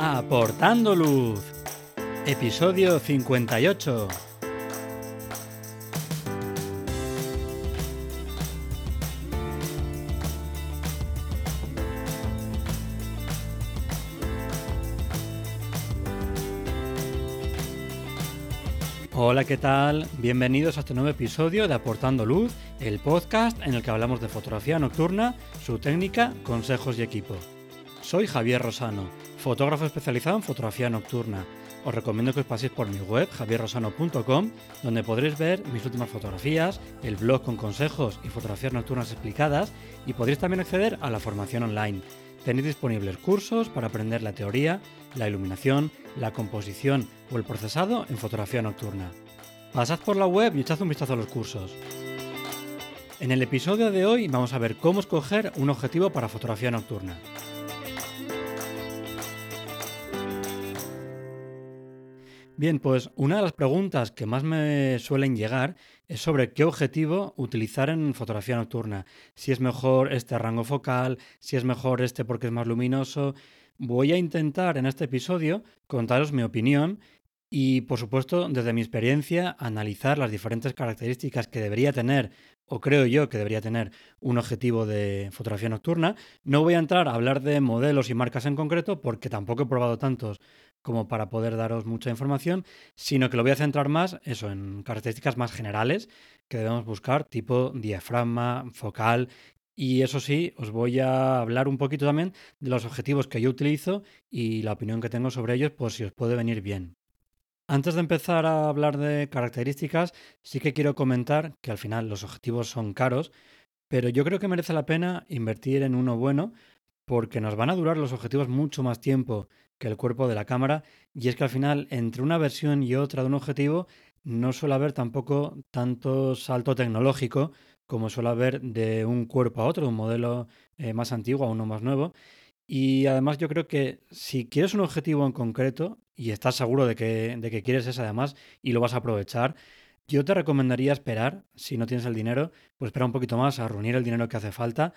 Aportando Luz, episodio 58. Hola, ¿qué tal? Bienvenidos a este nuevo episodio de Aportando Luz, el podcast en el que hablamos de fotografía nocturna, su técnica, consejos y equipo. Soy Javier Rosano, fotógrafo especializado en fotografía nocturna. Os recomiendo que os paséis por mi web javierrosano.com, donde podréis ver mis últimas fotografías, el blog con consejos y fotografías nocturnas explicadas, y podréis también acceder a la formación online. Tenéis disponibles cursos para aprender la teoría, la iluminación, la composición o el procesado en fotografía nocturna. Pasad por la web y echad un vistazo a los cursos. En el episodio de hoy vamos a ver cómo escoger un objetivo para fotografía nocturna. Bien, pues una de las preguntas que más me suelen llegar es sobre qué objetivo utilizar en fotografía nocturna. Si es mejor este rango focal, si es mejor este porque es más luminoso. Voy a intentar en este episodio contaros mi opinión y, por supuesto, desde mi experiencia, analizar las diferentes características que debería tener, o creo yo que debería tener, un objetivo de fotografía nocturna. No voy a entrar a hablar de modelos y marcas en concreto, porque tampoco he probado tantos como para poder daros mucha información, sino que lo voy a centrar más eso, en características más generales que debemos buscar, tipo diafragma, focal y eso sí, os voy a hablar un poquito también de los objetivos que yo utilizo y la opinión que tengo sobre ellos, por si os puede venir bien. Antes de empezar a hablar de características, sí que quiero comentar que al final los objetivos son caros, pero yo creo que merece la pena invertir en uno bueno porque nos van a durar los objetivos mucho más tiempo que el cuerpo de la cámara y es que al final entre una versión y otra de un objetivo no suele haber tampoco tanto salto tecnológico como suele haber de un cuerpo a otro, un modelo eh, más antiguo a uno más nuevo. Y además yo creo que si quieres un objetivo en concreto y estás seguro de que, de que quieres ese además y lo vas a aprovechar, yo te recomendaría esperar, si no tienes el dinero, pues espera un poquito más a reunir el dinero que hace falta,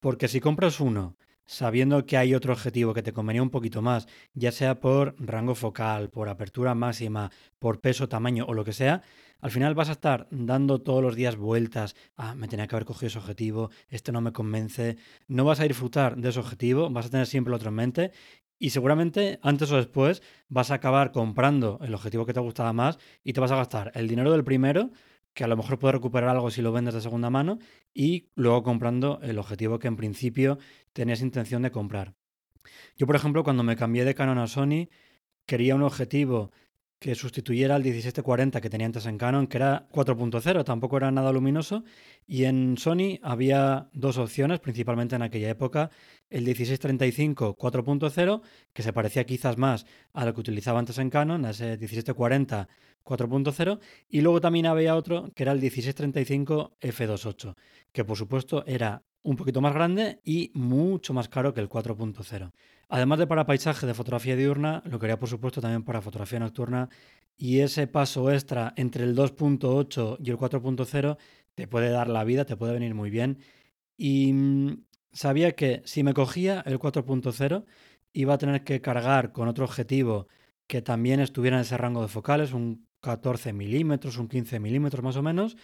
porque si compras uno sabiendo que hay otro objetivo que te convenía un poquito más, ya sea por rango focal, por apertura máxima, por peso, tamaño o lo que sea, al final vas a estar dando todos los días vueltas, ah, me tenía que haber cogido ese objetivo, este no me convence, no vas a disfrutar de ese objetivo, vas a tener siempre el otro en mente y seguramente antes o después vas a acabar comprando el objetivo que te gustaba más y te vas a gastar el dinero del primero que a lo mejor puedes recuperar algo si lo vendes de segunda mano y luego comprando el objetivo que en principio tenías intención de comprar. Yo, por ejemplo, cuando me cambié de Canon a Sony, quería un objetivo que sustituyera al 1740 que tenía antes en Canon, que era 4.0, tampoco era nada luminoso, y en Sony había dos opciones, principalmente en aquella época, el 1635 4.0, que se parecía quizás más a lo que utilizaba antes en Canon, a ese 1740 4.0, y luego también había otro que era el 1635 f2.8, que por supuesto era un poquito más grande y mucho más caro que el 4.0. Además de para paisaje de fotografía diurna, lo quería por supuesto también para fotografía nocturna y ese paso extra entre el 2.8 y el 4.0 te puede dar la vida, te puede venir muy bien. Y mm, sabía que si me cogía el 4.0 iba a tener que cargar con otro objetivo que también estuviera en ese rango de focales, un 14 milímetros, un 15 milímetros más o menos,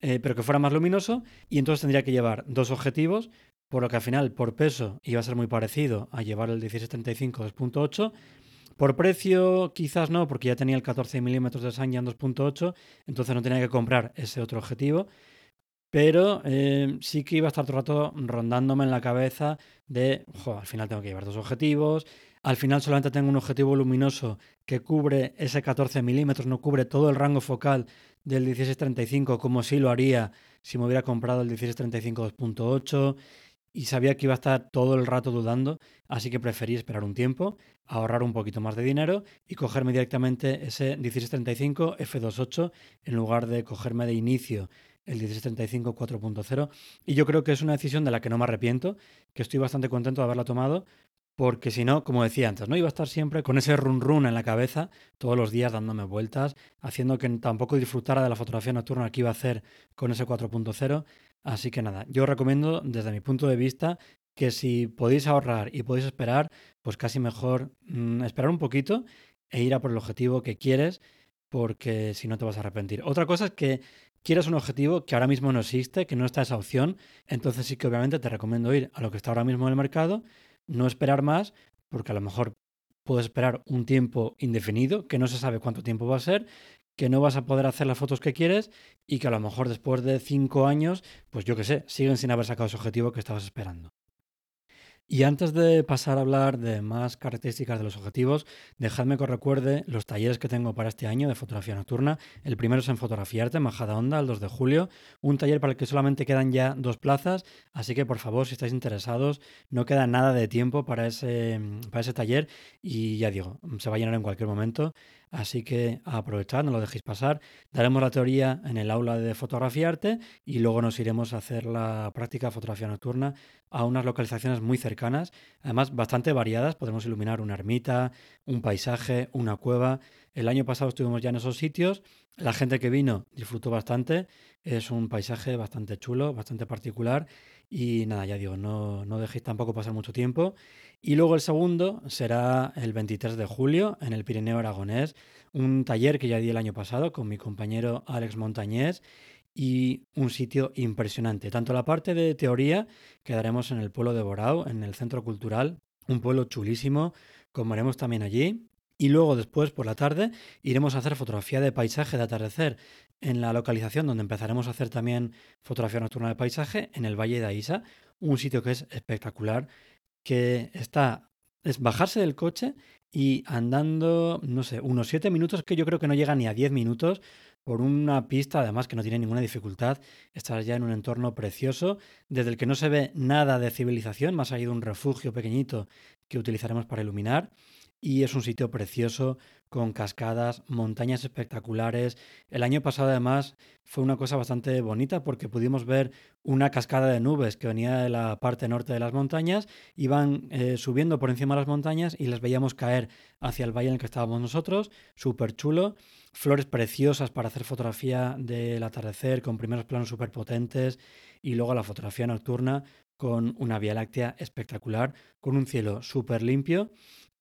eh, pero que fuera más luminoso y entonces tendría que llevar dos objetivos, por lo que al final por peso iba a ser muy parecido a llevar el 1635 2.8. Por precio quizás no, porque ya tenía el 14 milímetros de Sanyan 2.8, entonces no tenía que comprar ese otro objetivo. Pero eh, sí que iba a estar todo el rato rondándome en la cabeza de, al final tengo que llevar dos objetivos, al final solamente tengo un objetivo luminoso que cubre ese 14 milímetros, no cubre todo el rango focal del 1635 como si lo haría si me hubiera comprado el 1635 2.8 y sabía que iba a estar todo el rato dudando, así que preferí esperar un tiempo, ahorrar un poquito más de dinero y cogerme directamente ese 1635 f2.8 en lugar de cogerme de inicio el 1635 4.0 y yo creo que es una decisión de la que no me arrepiento, que estoy bastante contento de haberla tomado porque si no, como decía antes, no iba a estar siempre con ese run run en la cabeza todos los días dándome vueltas, haciendo que tampoco disfrutara de la fotografía nocturna que iba a hacer con ese 4.0. Así que nada, yo recomiendo desde mi punto de vista que si podéis ahorrar y podéis esperar, pues casi mejor mm, esperar un poquito e ir a por el objetivo que quieres, porque si no te vas a arrepentir. Otra cosa es que quieres un objetivo que ahora mismo no existe, que no está esa opción, entonces sí que obviamente te recomiendo ir a lo que está ahora mismo en el mercado, no esperar más, porque a lo mejor puedes esperar un tiempo indefinido, que no se sabe cuánto tiempo va a ser, que no vas a poder hacer las fotos que quieres y que a lo mejor después de cinco años, pues yo qué sé, siguen sin haber sacado ese objetivo que estabas esperando. Y antes de pasar a hablar de más características de los objetivos, dejadme que os recuerde los talleres que tengo para este año de fotografía nocturna. El primero es en Fotografiarte, Majada Onda, el 2 de julio. Un taller para el que solamente quedan ya dos plazas, así que por favor, si estáis interesados, no queda nada de tiempo para ese, para ese taller y ya digo, se va a llenar en cualquier momento. Así que aprovechad, no lo dejéis pasar. Daremos la teoría en el aula de fotografiarte y luego nos iremos a hacer la práctica de fotografía nocturna a unas localizaciones muy cercanas, además bastante variadas. Podemos iluminar una ermita, un paisaje, una cueva. El año pasado estuvimos ya en esos sitios. La gente que vino disfrutó bastante. Es un paisaje bastante chulo, bastante particular. Y nada, ya digo, no, no dejéis tampoco pasar mucho tiempo. Y luego el segundo será el 23 de julio en el Pirineo Aragonés, un taller que ya di el año pasado con mi compañero Alex Montañés y un sitio impresionante. Tanto la parte de teoría que daremos en el pueblo de Borao, en el centro cultural, un pueblo chulísimo, como también allí. Y luego después, por la tarde, iremos a hacer fotografía de paisaje de atardecer. En la localización donde empezaremos a hacer también fotografía nocturna de paisaje en el Valle de Aisa, un sitio que es espectacular que está, es bajarse del coche y andando, no sé, unos siete minutos, que yo creo que no llega ni a 10 minutos, por una pista, además que no tiene ninguna dificultad, estar ya en un entorno precioso, desde el que no se ve nada de civilización, más allá de un refugio pequeñito que utilizaremos para iluminar y es un sitio precioso con cascadas, montañas espectaculares. El año pasado además fue una cosa bastante bonita porque pudimos ver una cascada de nubes que venía de la parte norte de las montañas, iban eh, subiendo por encima de las montañas y las veíamos caer hacia el valle en el que estábamos nosotros, súper chulo, flores preciosas para hacer fotografía del atardecer con primeros planos súper potentes y luego la fotografía nocturna con una Vía Láctea espectacular, con un cielo súper limpio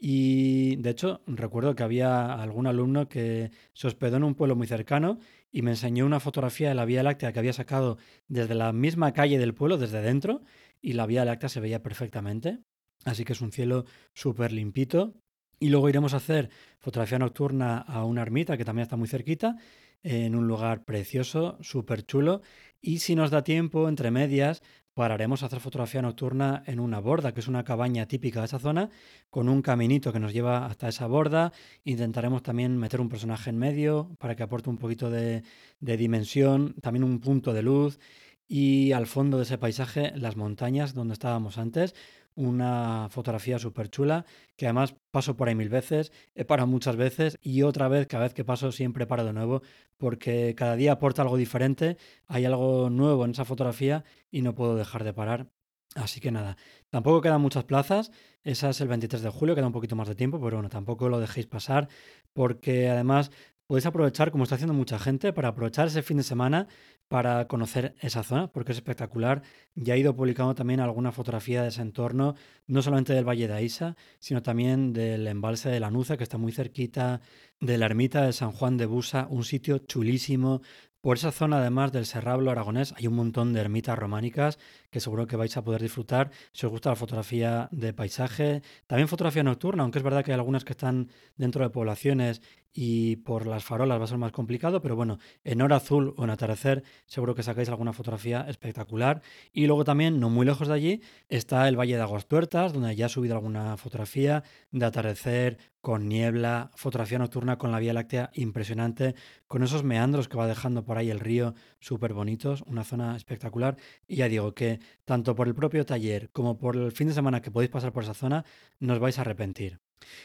y de hecho, recuerdo que había algún alumno que se hospedó en un pueblo muy cercano y me enseñó una fotografía de la Vía Láctea que había sacado desde la misma calle del pueblo, desde dentro, y la Vía Láctea se veía perfectamente. Así que es un cielo súper limpito. Y luego iremos a hacer fotografía nocturna a una ermita que también está muy cerquita, en un lugar precioso, súper chulo. Y si nos da tiempo, entre medias, pararemos a hacer fotografía nocturna en una borda, que es una cabaña típica de esa zona, con un caminito que nos lleva hasta esa borda. Intentaremos también meter un personaje en medio para que aporte un poquito de, de dimensión, también un punto de luz. Y al fondo de ese paisaje, las montañas donde estábamos antes, una fotografía súper chula, que además paso por ahí mil veces, he parado muchas veces y otra vez, cada vez que paso, siempre paro de nuevo, porque cada día aporta algo diferente, hay algo nuevo en esa fotografía y no puedo dejar de parar. Así que nada, tampoco quedan muchas plazas, esa es el 23 de julio, queda un poquito más de tiempo, pero bueno, tampoco lo dejéis pasar, porque además podéis aprovechar, como está haciendo mucha gente, para aprovechar ese fin de semana para conocer esa zona, porque es espectacular. Ya he ido publicando también alguna fotografía de ese entorno, no solamente del Valle de Aisa, sino también del embalse de la Nuza, que está muy cerquita, de la ermita de San Juan de Busa, un sitio chulísimo, por esa zona, además del Serrablo aragonés, hay un montón de ermitas románicas que seguro que vais a poder disfrutar si os gusta la fotografía de paisaje, también fotografía nocturna, aunque es verdad que hay algunas que están dentro de poblaciones y por las farolas va a ser más complicado, pero bueno, en hora azul o en atardecer seguro que sacáis alguna fotografía espectacular. Y luego también, no muy lejos de allí, está el Valle de Aguas Tuertas, donde ya he subido alguna fotografía de atardecer con niebla, fotografía nocturna con la Vía Láctea impresionante, con esos meandros que va dejando por ahí el río súper bonitos, una zona espectacular. Y ya digo que tanto por el propio taller como por el fin de semana que podéis pasar por esa zona, no os vais a arrepentir.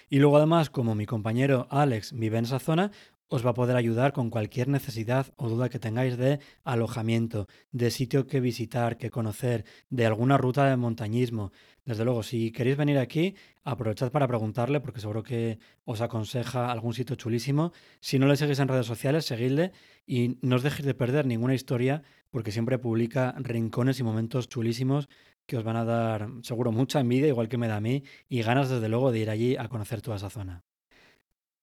Y luego además, como mi compañero Alex vive en esa zona, os va a poder ayudar con cualquier necesidad o duda que tengáis de alojamiento, de sitio que visitar, que conocer, de alguna ruta de montañismo. Desde luego, si queréis venir aquí, aprovechad para preguntarle porque seguro que os aconseja algún sitio chulísimo. Si no le seguís en redes sociales, seguidle y no os dejéis de perder ninguna historia porque siempre publica rincones y momentos chulísimos que os van a dar seguro mucha envidia, igual que me da a mí, y ganas desde luego de ir allí a conocer toda esa zona.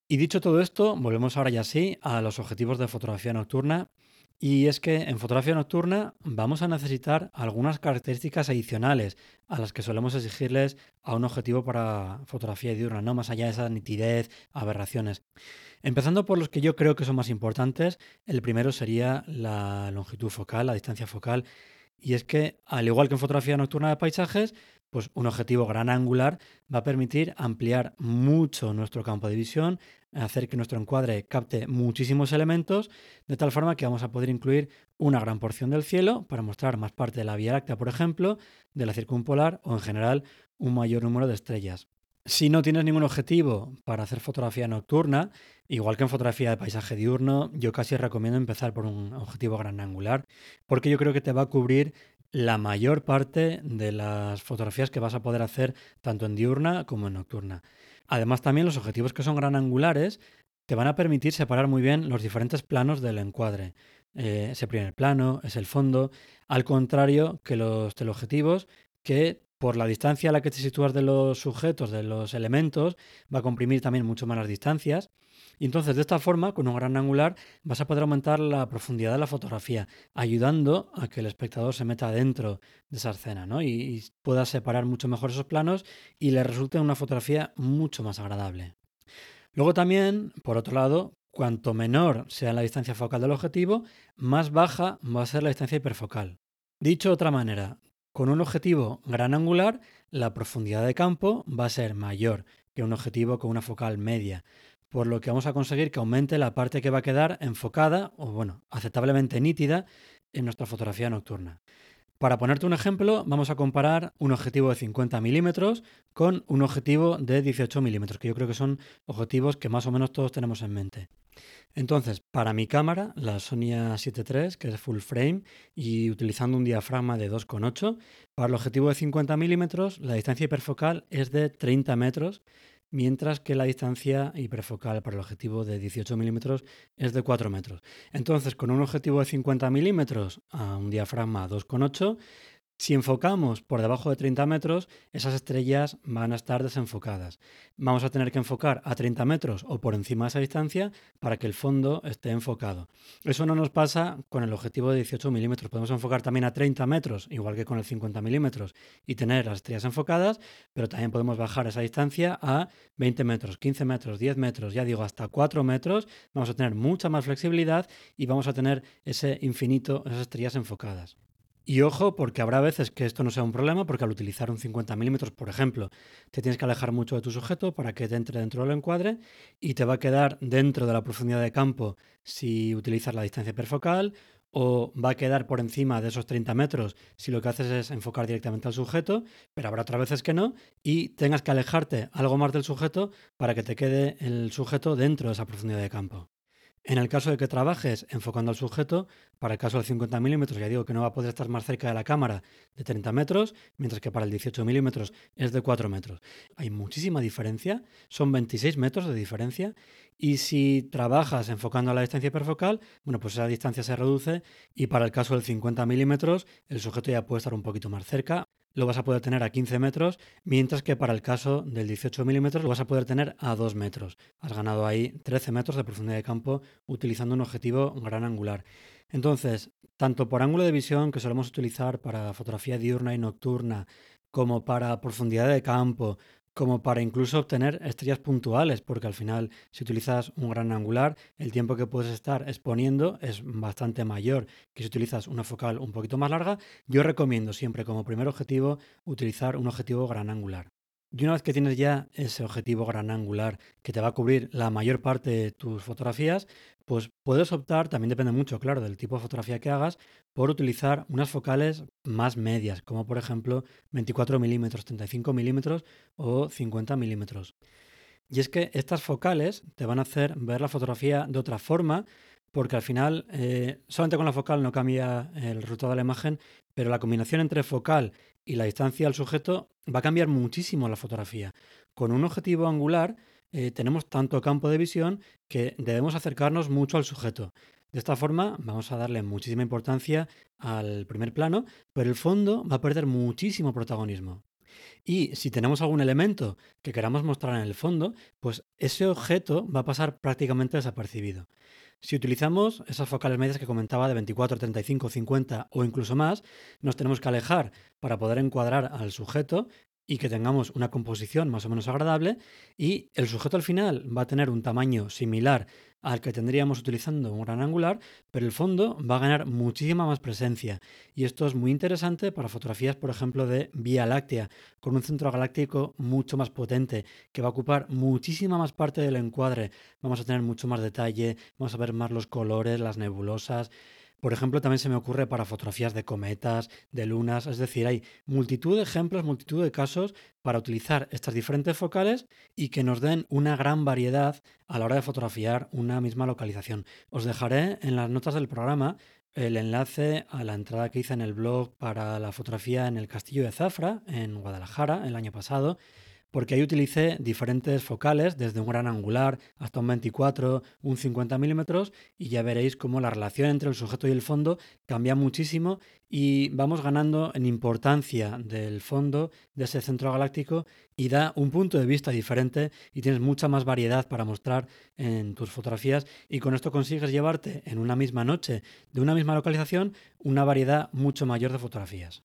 Y dicho todo esto, volvemos ahora ya sí a los objetivos de fotografía nocturna. Y es que en fotografía nocturna vamos a necesitar algunas características adicionales a las que solemos exigirles a un objetivo para fotografía diurna, no más allá de esa nitidez, aberraciones. Empezando por los que yo creo que son más importantes, el primero sería la longitud focal, la distancia focal. Y es que, al igual que en fotografía nocturna de paisajes, pues un objetivo gran angular va a permitir ampliar mucho nuestro campo de visión, hacer que nuestro encuadre capte muchísimos elementos, de tal forma que vamos a poder incluir una gran porción del cielo para mostrar más parte de la Vía Láctea, por ejemplo, de la circumpolar o en general un mayor número de estrellas. Si no tienes ningún objetivo para hacer fotografía nocturna, igual que en fotografía de paisaje diurno, yo casi recomiendo empezar por un objetivo gran angular, porque yo creo que te va a cubrir la mayor parte de las fotografías que vas a poder hacer tanto en diurna como en nocturna. Además, también los objetivos que son gran angulares te van a permitir separar muy bien los diferentes planos del encuadre. Eh, ese primer plano, es el fondo, al contrario que los teleobjetivos que por la distancia a la que te sitúas de los sujetos, de los elementos, va a comprimir también mucho más las distancias y entonces, de esta forma, con un gran angular, vas a poder aumentar la profundidad de la fotografía, ayudando a que el espectador se meta dentro de esa escena, ¿no? Y, pueda separar mucho mejor esos planos y le resulte una fotografía mucho más agradable. Luego también, por otro lado, cuanto menor sea la distancia focal del objetivo, más baja va a ser la distancia hiperfocal. Dicho de otra manera, con un objetivo gran angular, la profundidad de campo va a ser mayor que un objetivo con una focal media por lo que vamos a conseguir que aumente la parte que va a quedar enfocada o, bueno, aceptablemente nítida en nuestra fotografía nocturna. Para ponerte un ejemplo, vamos a comparar un objetivo de 50 milímetros con un objetivo de 18 milímetros, que yo creo que son objetivos que más o menos todos tenemos en mente. Entonces, para mi cámara, la Sony A7 III, que es full frame, y utilizando un diafragma de 2,8, para el objetivo de 50 milímetros, la distancia hiperfocal es de 30 metros mientras que la distancia hiperfocal para el objetivo de 18 milímetros es de 4 metros. Entonces, con un objetivo de 50 milímetros a un diafragma 2,8, si enfocamos por debajo de 30 metros, esas estrellas van a estar desenfocadas. Vamos a tener que enfocar a 30 metros o por encima de esa distancia para que el fondo esté enfocado. Eso no nos pasa con el objetivo de 18 milímetros. Podemos enfocar también a 30 metros, igual que con el 50 milímetros, y tener las estrellas enfocadas, pero también podemos bajar esa distancia a 20 metros, 15 metros, 10 metros, ya digo, hasta 4 metros. Vamos a tener mucha más flexibilidad y vamos a tener ese infinito, esas estrellas enfocadas. Y ojo, porque habrá veces que esto no sea un problema, porque al utilizar un 50 milímetros, por ejemplo, te tienes que alejar mucho de tu sujeto para que te entre dentro del encuadre y te va a quedar dentro de la profundidad de campo si utilizas la distancia hiperfocal o va a quedar por encima de esos 30 metros si lo que haces es enfocar directamente al sujeto, pero habrá otras veces que no y tengas que alejarte algo más del sujeto para que te quede el sujeto dentro de esa profundidad de campo. En el caso de que trabajes enfocando al sujeto, para el caso del 50 milímetros ya digo que no va a poder estar más cerca de la cámara de 30 metros, mientras que para el 18 milímetros es de 4 metros. Hay muchísima diferencia, son 26 metros de diferencia, y si trabajas enfocando a la distancia hiperfocal, bueno, pues esa distancia se reduce y para el caso del 50 milímetros el sujeto ya puede estar un poquito más cerca lo vas a poder tener a 15 metros, mientras que para el caso del 18 milímetros lo vas a poder tener a 2 metros. Has ganado ahí 13 metros de profundidad de campo utilizando un objetivo gran angular. Entonces, tanto por ángulo de visión que solemos utilizar para fotografía diurna y nocturna, como para profundidad de campo, como para incluso obtener estrellas puntuales, porque al final si utilizas un gran angular, el tiempo que puedes estar exponiendo es bastante mayor que si utilizas una focal un poquito más larga. Yo recomiendo siempre como primer objetivo utilizar un objetivo gran angular. Y una vez que tienes ya ese objetivo gran angular que te va a cubrir la mayor parte de tus fotografías, pues puedes optar, también depende mucho, claro, del tipo de fotografía que hagas, por utilizar unas focales más medias, como por ejemplo 24 milímetros, 35 milímetros o 50 milímetros. Y es que estas focales te van a hacer ver la fotografía de otra forma, porque al final eh, solamente con la focal no cambia el resultado de la imagen, pero la combinación entre focal y la distancia al sujeto va a cambiar muchísimo la fotografía. Con un objetivo angular eh, tenemos tanto campo de visión que debemos acercarnos mucho al sujeto. De esta forma vamos a darle muchísima importancia al primer plano, pero el fondo va a perder muchísimo protagonismo. Y si tenemos algún elemento que queramos mostrar en el fondo, pues ese objeto va a pasar prácticamente desapercibido. Si utilizamos esas focales medias que comentaba de 24, 35, 50 o incluso más, nos tenemos que alejar para poder encuadrar al sujeto y que tengamos una composición más o menos agradable y el sujeto al final va a tener un tamaño similar al que tendríamos utilizando un gran angular, pero el fondo va a ganar muchísima más presencia. Y esto es muy interesante para fotografías, por ejemplo, de Vía Láctea, con un centro galáctico mucho más potente, que va a ocupar muchísima más parte del encuadre. Vamos a tener mucho más detalle, vamos a ver más los colores, las nebulosas. Por ejemplo, también se me ocurre para fotografías de cometas, de lunas, es decir, hay multitud de ejemplos, multitud de casos para utilizar estas diferentes focales y que nos den una gran variedad a la hora de fotografiar una misma localización. Os dejaré en las notas del programa el enlace a la entrada que hice en el blog para la fotografía en el castillo de Zafra, en Guadalajara, el año pasado porque ahí utilicé diferentes focales, desde un gran angular hasta un 24, un 50 milímetros, y ya veréis cómo la relación entre el sujeto y el fondo cambia muchísimo y vamos ganando en importancia del fondo de ese centro galáctico y da un punto de vista diferente y tienes mucha más variedad para mostrar en tus fotografías y con esto consigues llevarte en una misma noche de una misma localización una variedad mucho mayor de fotografías.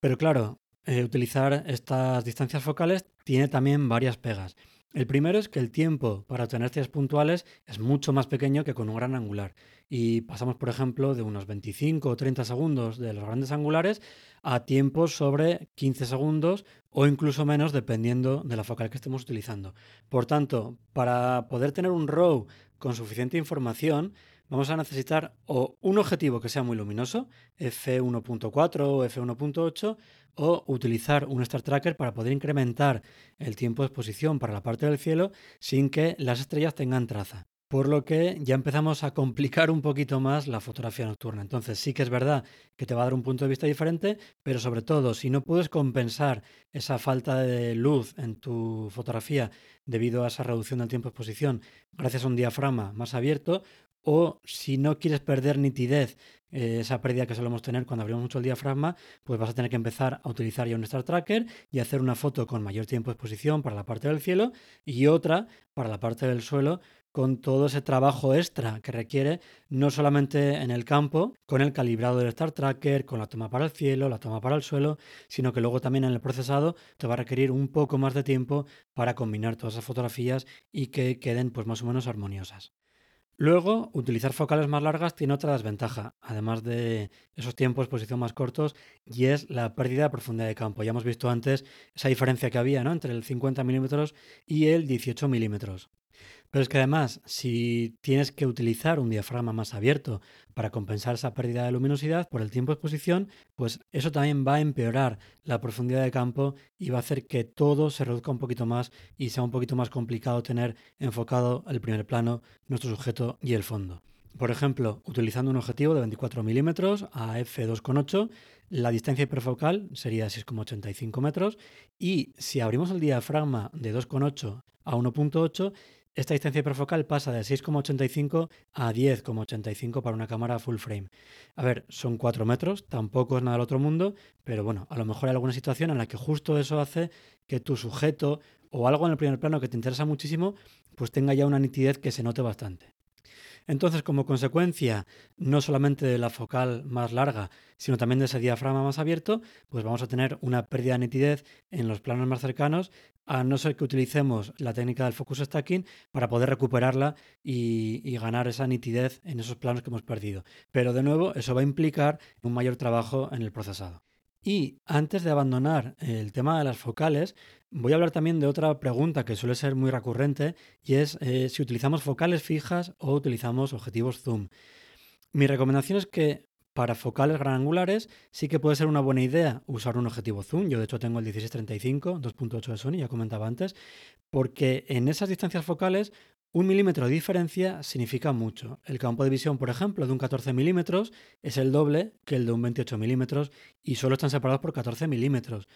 Pero claro, eh, utilizar estas distancias focales tiene también varias pegas. El primero es que el tiempo para obtener ciencias puntuales es mucho más pequeño que con un gran angular. Y pasamos, por ejemplo, de unos 25 o 30 segundos de los grandes angulares a tiempos sobre 15 segundos o incluso menos dependiendo de la focal que estemos utilizando. Por tanto, para poder tener un RAW con suficiente información, vamos a necesitar o un objetivo que sea muy luminoso, f1.4 o f1.8, o utilizar un Star Tracker para poder incrementar el tiempo de exposición para la parte del cielo sin que las estrellas tengan traza. Por lo que ya empezamos a complicar un poquito más la fotografía nocturna. Entonces sí que es verdad que te va a dar un punto de vista diferente, pero sobre todo si no puedes compensar esa falta de luz en tu fotografía debido a esa reducción del tiempo de exposición gracias a un diafragma más abierto, o si no quieres perder nitidez, eh, esa pérdida que solemos tener cuando abrimos mucho el diafragma, pues vas a tener que empezar a utilizar ya un Star Tracker y hacer una foto con mayor tiempo de exposición para la parte del cielo y otra para la parte del suelo con todo ese trabajo extra que requiere, no solamente en el campo, con el calibrado del Star Tracker, con la toma para el cielo, la toma para el suelo, sino que luego también en el procesado te va a requerir un poco más de tiempo para combinar todas esas fotografías y que queden pues más o menos armoniosas. Luego, utilizar focales más largas tiene otra desventaja, además de esos tiempos de exposición más cortos, y es la pérdida de profundidad de campo. Ya hemos visto antes esa diferencia que había ¿no? entre el 50 milímetros y el 18 milímetros. Pero es que además, si tienes que utilizar un diafragma más abierto para compensar esa pérdida de luminosidad por el tiempo de exposición, pues eso también va a empeorar la profundidad de campo y va a hacer que todo se reduzca un poquito más y sea un poquito más complicado tener enfocado el primer plano, nuestro sujeto y el fondo. Por ejemplo, utilizando un objetivo de 24 milímetros a f2.8, la distancia hiperfocal sería 6,85 metros y si abrimos el diafragma de 2.8 a 1.8, esta distancia hiperfocal pasa de 6,85 a 10,85 para una cámara full frame. A ver, son 4 metros, tampoco es nada del otro mundo, pero bueno, a lo mejor hay alguna situación en la que justo eso hace que tu sujeto o algo en el primer plano que te interesa muchísimo, pues tenga ya una nitidez que se note bastante. Entonces, como consecuencia, no solamente de la focal más larga, sino también de ese diafragma más abierto, pues vamos a tener una pérdida de nitidez en los planos más cercanos, a no ser que utilicemos la técnica del focus stacking para poder recuperarla y, y ganar esa nitidez en esos planos que hemos perdido. Pero de nuevo, eso va a implicar un mayor trabajo en el procesado. Y antes de abandonar el tema de las focales, voy a hablar también de otra pregunta que suele ser muy recurrente y es eh, si utilizamos focales fijas o utilizamos objetivos zoom. Mi recomendación es que para focales gran angulares sí que puede ser una buena idea usar un objetivo zoom. Yo de hecho tengo el 1635 2.8 de Sony, ya comentaba antes, porque en esas distancias focales un milímetro de diferencia significa mucho. El campo de visión, por ejemplo, de un 14 milímetros es el doble que el de un 28 milímetros y solo están separados por 14 milímetros.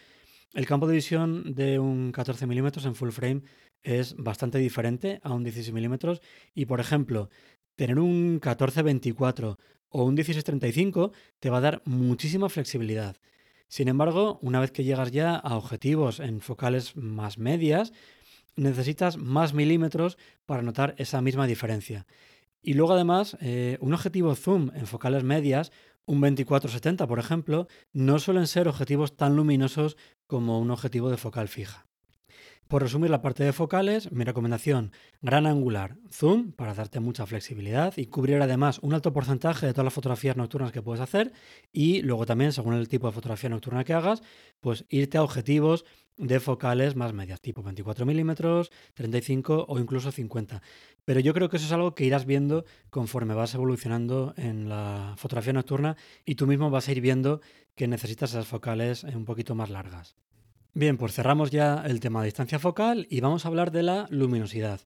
El campo de visión de un 14 milímetros en full frame es bastante diferente a un 16 milímetros y, por ejemplo, tener un 14-24 o un 16-35 te va a dar muchísima flexibilidad. Sin embargo, una vez que llegas ya a objetivos en focales más medias, necesitas más milímetros para notar esa misma diferencia. Y luego además, eh, un objetivo zoom en focales medias, un 24-70 por ejemplo, no suelen ser objetivos tan luminosos como un objetivo de focal fija. Por resumir la parte de focales, mi recomendación, gran angular, zoom, para darte mucha flexibilidad y cubrir además un alto porcentaje de todas las fotografías nocturnas que puedes hacer y luego también, según el tipo de fotografía nocturna que hagas, pues irte a objetivos de focales más medias, tipo 24 milímetros, 35 o incluso 50. Pero yo creo que eso es algo que irás viendo conforme vas evolucionando en la fotografía nocturna y tú mismo vas a ir viendo que necesitas esas focales un poquito más largas. Bien, pues cerramos ya el tema de distancia focal y vamos a hablar de la luminosidad.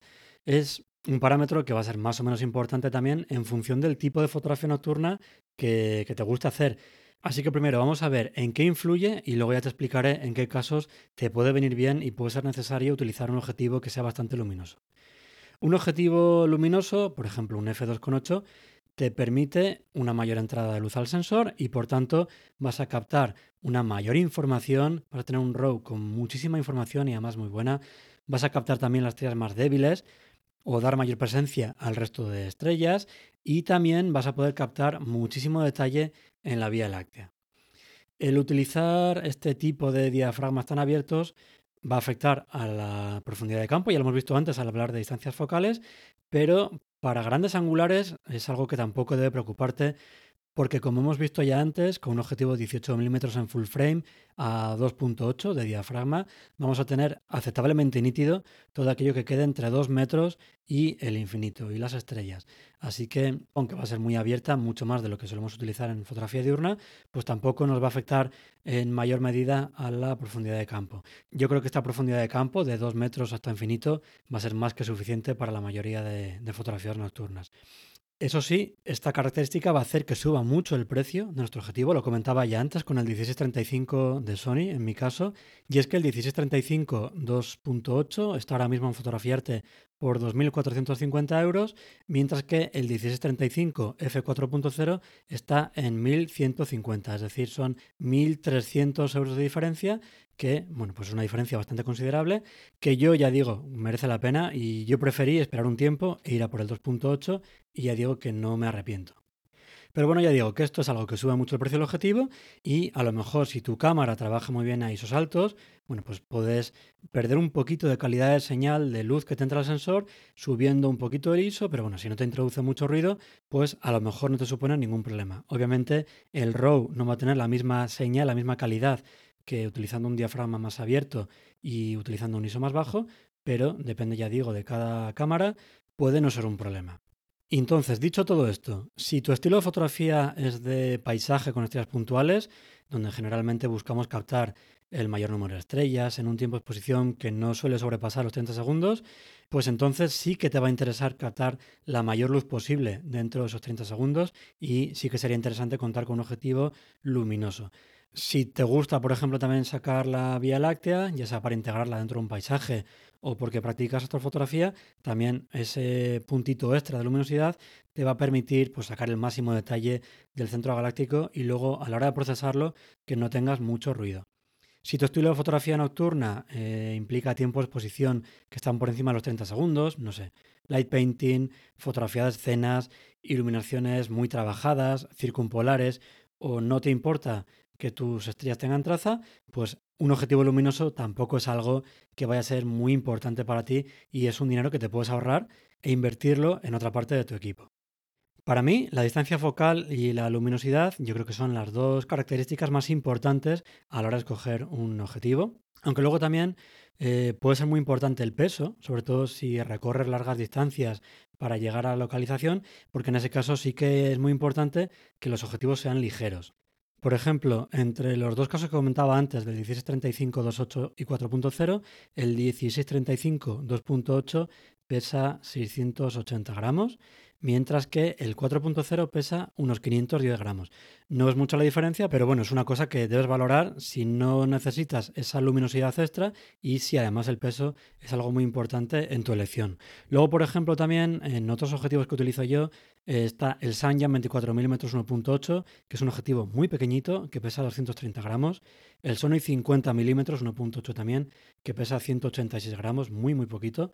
Es un parámetro que va a ser más o menos importante también en función del tipo de fotografía nocturna que, te gusta hacer. Así que primero vamos a ver en qué influye y luego ya te explicaré en qué casos te puede venir bien y puede ser necesario utilizar un objetivo que sea bastante luminoso. Un objetivo luminoso, por ejemplo un f2.8, te permite una mayor entrada de luz al sensor y por tanto vas a captar una mayor información, vas a tener un RAW con muchísima información y además muy buena, vas a captar también las estrellas más débiles o dar mayor presencia al resto de estrellas y también vas a poder captar muchísimo detalle en la Vía Láctea. El utilizar este tipo de diafragmas tan abiertos va a afectar a la profundidad de campo, ya lo hemos visto antes al hablar de distancias focales, pero para grandes angulares es algo que tampoco debe preocuparte porque como hemos visto ya antes, con un objetivo de 18 milímetros en full frame a 2.8 de diafragma, vamos a tener aceptablemente nítido todo aquello que quede entre 2 metros y el infinito y las estrellas. Así que, aunque va a ser muy abierta, mucho más de lo que solemos utilizar en fotografía diurna, pues tampoco nos va a afectar en mayor medida a la profundidad de campo. Yo creo que esta profundidad de campo, de 2 metros hasta infinito, va a ser más que suficiente para la mayoría de, de fotografías nocturnas. Eso sí, esta característica va a hacer que suba mucho el precio de nuestro objetivo. Lo comentaba ya antes con el 1635 de Sony, en mi caso. Y es que el 1635 2.8 está ahora mismo en Fotografiarte por 2.450 euros, mientras que el 1635 f4.0 está en 1.150, es decir, son 1.300 euros de diferencia que, bueno, pues es una diferencia bastante considerable, que yo ya digo, merece la pena y yo preferí esperar un tiempo e ir a por el 2.8 y ya digo que no me arrepiento. Pero bueno, ya digo que esto es algo que sube mucho el precio del objetivo y a lo mejor si tu cámara trabaja muy bien a ISOs altos, bueno, pues puedes perder un poquito de calidad de señal de luz que te entra al sensor subiendo un poquito el ISO, pero bueno, si no te introduce mucho ruido, pues a lo mejor no te supone ningún problema. Obviamente el RAW no va a tener la misma señal, la misma calidad que utilizando un diafragma más abierto y utilizando un ISO más bajo, pero depende, ya digo, de cada cámara, puede no ser un problema. Entonces, dicho todo esto, si tu estilo de fotografía es de paisaje con estrellas puntuales, donde generalmente buscamos captar el mayor número de estrellas en un tiempo de exposición que no suele sobrepasar los 30 segundos, pues entonces sí que te va a interesar captar la mayor luz posible dentro de esos 30 segundos y sí que sería interesante contar con un objetivo luminoso. Si te gusta, por ejemplo, también sacar la Vía Láctea, ya sea para integrarla dentro de un paisaje o porque practicas astrofotografía, también ese puntito extra de luminosidad te va a permitir pues, sacar el máximo detalle del centro galáctico y luego a la hora de procesarlo que no tengas mucho ruido. Si tu estilo de fotografía nocturna eh, implica tiempo de exposición que están por encima de los 30 segundos, no sé, light painting, fotografía de escenas, iluminaciones muy trabajadas, circumpolares, o no te importa que tus estrellas tengan traza, pues un objetivo luminoso tampoco es algo que vaya a ser muy importante para ti y es un dinero que te puedes ahorrar e invertirlo en otra parte de tu equipo. Para mí, la distancia focal y la luminosidad yo creo que son las dos características más importantes a la hora de escoger un objetivo, aunque luego también eh, puede ser muy importante el peso, sobre todo si recorres largas distancias para llegar a la localización, porque en ese caso sí que es muy importante que los objetivos sean ligeros. Por ejemplo, entre los dos casos que comentaba antes, del 1635 2.8 y 4.0, el 1635 2.8 pesa 680 gramos mientras que el 4.0 pesa unos 510 gramos. No es mucha la diferencia, pero bueno, es una cosa que debes valorar si no necesitas esa luminosidad extra y si además el peso es algo muy importante en tu elección. Luego, por ejemplo, también en otros objetivos que utilizo yo eh, está el Sanyan 24 mm 1.8, que es un objetivo muy pequeñito, que pesa 230 gramos. El Sony 50 mm 1.8 también, que pesa 186 gramos, muy, muy poquito.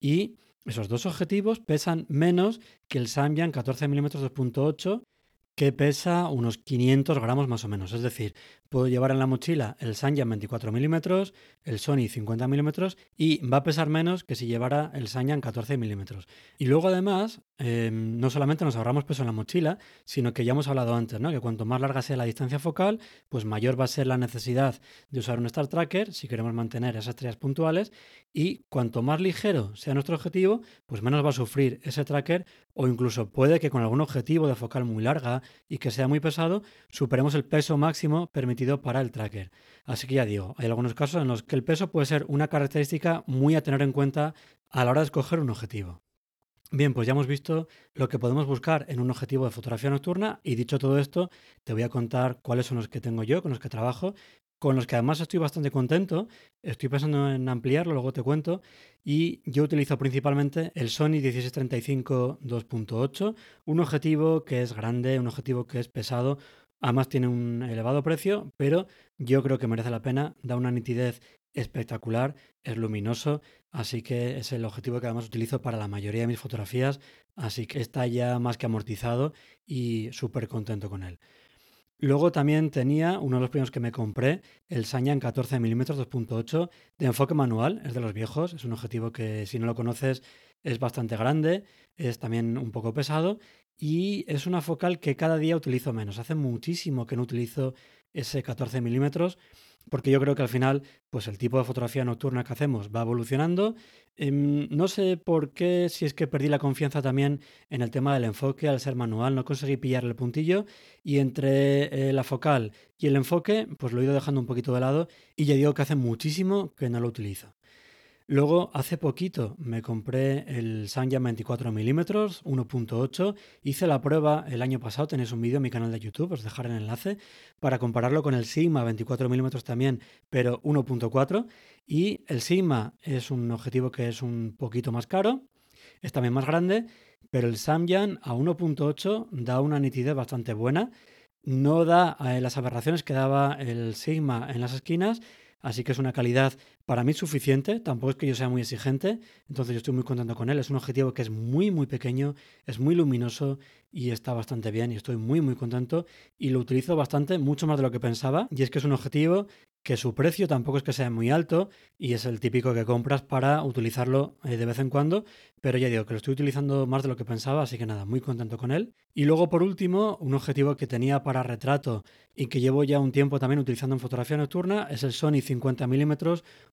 Y esos dos objetivos pesan menos que el Samyang 14 mm 2.8 que pesa unos 500 gramos más o menos. Es decir, puedo llevar en la mochila el Sanyan 24 milímetros, el Sony 50 milímetros y va a pesar menos que si llevara el Sanyan 14 milímetros. Y luego además, em, no solamente nos ahorramos peso en la mochila, sino que ya hemos hablado antes, ¿no? que cuanto más larga sea la distancia focal, pues mayor va a ser la necesidad de usar un Star Tracker si queremos mantener esas estrellas puntuales y cuanto más ligero sea nuestro objetivo, pues menos va a sufrir ese tracker o incluso puede que con algún objetivo de focal muy larga y que sea muy pesado, superemos el peso máximo permitido para el tracker. Así que ya digo, hay algunos casos en los que el peso puede ser una característica muy a tener en cuenta a la hora de escoger un objetivo. Bien, pues ya hemos visto lo que podemos buscar en un objetivo de fotografía nocturna y dicho todo esto, te voy a contar cuáles son los que tengo yo, con los que trabajo con los que además estoy bastante contento. Estoy pensando en ampliarlo, luego te cuento. Y yo utilizo principalmente el Sony 1635 2.8, un objetivo que es grande, un objetivo que es pesado. Además tiene un elevado precio, pero yo creo que merece la pena, da una nitidez espectacular, es luminoso, así que es el objetivo que además utilizo para la mayoría de mis fotografías, así que está ya más que amortizado y súper contento con él. Luego también tenía uno de los primeros que me compré, el Sanyan 14 mm 2.8 de enfoque manual, es de los viejos, es un objetivo que si no lo conoces es bastante grande, es también un poco pesado y es una focal que cada día utilizo menos. Hace muchísimo que no utilizo ese 14 milímetros porque yo creo que al final, pues el tipo de fotografía nocturna que hacemos va evolucionando. Em, no sé por qué, si es que perdí la confianza también en el tema del enfoque al ser manual, no conseguí pillar el puntillo y entre eh, la focal y el enfoque, pues lo he ido dejando un poquito de lado y ya digo que hace muchísimo que no lo utilizo. Luego, hace poquito me compré el Sanyan 24 mm 1.8. Hice la prueba el año pasado, tenéis un vídeo en mi canal de YouTube, os dejaré el enlace, para compararlo con el Sigma 24 mm también, pero 1.4. Y el Sigma es un objetivo que es un poquito más caro, es también más grande, pero el Samyang a 1.8 da una nitidez bastante buena. No da eh, las aberraciones que daba el Sigma en las esquinas, Así que es una calidad para mí suficiente, tampoco es que yo sea muy exigente, entonces yo estoy muy contento con él. Es un objetivo que es muy, muy pequeño, es muy luminoso y está bastante bien y estoy muy, muy contento y lo utilizo bastante, mucho más de lo que pensaba. Y es que es un objetivo que su precio tampoco es que sea muy alto y es el típico que compras para utilizarlo eh, de vez en cuando, pero ya digo que lo estoy utilizando más de lo que pensaba, así que nada, muy contento con él. Y luego por último, un objetivo que tenía para retrato y que llevo ya un tiempo también utilizando en fotografía nocturna es el Sony 50 mm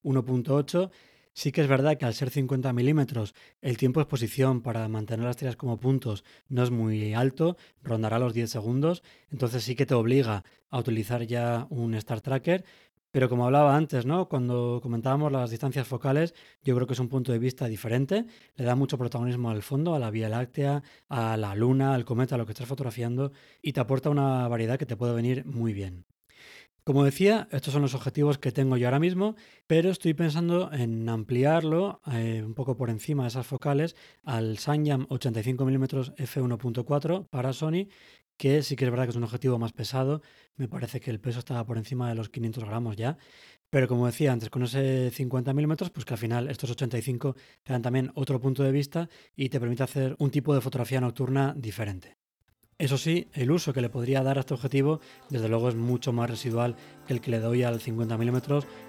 1.8. Sí que es verdad que al ser 50 milímetros el tiempo de exposición para mantener las tiras como puntos no es muy alto, rondará los 10 segundos, entonces sí que te obliga a utilizar ya un Star Tracker, pero como hablaba antes, ¿no? Cuando comentábamos las distancias focales, yo creo que es un punto de vista diferente. Le da mucho protagonismo al fondo, a la Vía Láctea, a la Luna, al cometa, a lo que estás fotografiando, y te aporta una variedad que te puede venir muy bien. Como decía, estos son los objetivos que tengo yo ahora mismo, pero estoy pensando en ampliarlo eh, un poco por encima de esas focales al Sanyam 85 mm f1.4 para Sony, que sí que es verdad que es un objetivo más pesado. Me parece que el peso estaba por encima de los 500 gramos ya. Pero como decía antes, con ese 50 milímetros, pues que al final estos 85 te dan también otro punto de vista y te permite hacer un tipo de fotografía nocturna diferente. Eso sí, el uso que le podría dar a este objetivo desde luego es mucho más residual que el que le doy al 50 mm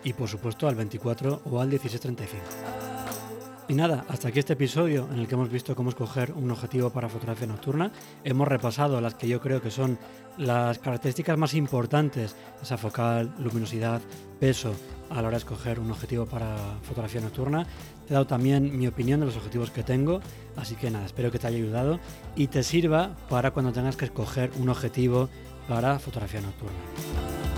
y por supuesto al 24 o al 1635. Y nada, hasta aquí este episodio en el que hemos visto cómo escoger un objetivo para fotografía nocturna. Hemos repasado las que yo creo que son las características más importantes, esa focal, luminosidad, peso, a la hora de escoger un objetivo para fotografía nocturna. Te he dado también mi opinión de los objetivos que tengo, así que nada, espero que te haya ayudado y te sirva para cuando tengas que escoger un objetivo para fotografía nocturna.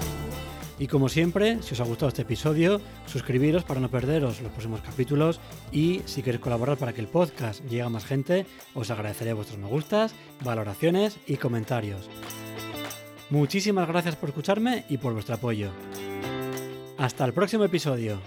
Y como siempre, si os ha gustado este episodio, suscribiros para no perderos los próximos capítulos y si queréis colaborar para que el podcast llegue a más gente, os agradeceré vuestros me gustas, valoraciones y comentarios. Muchísimas gracias por escucharme y por vuestro apoyo. Hasta el próximo episodio.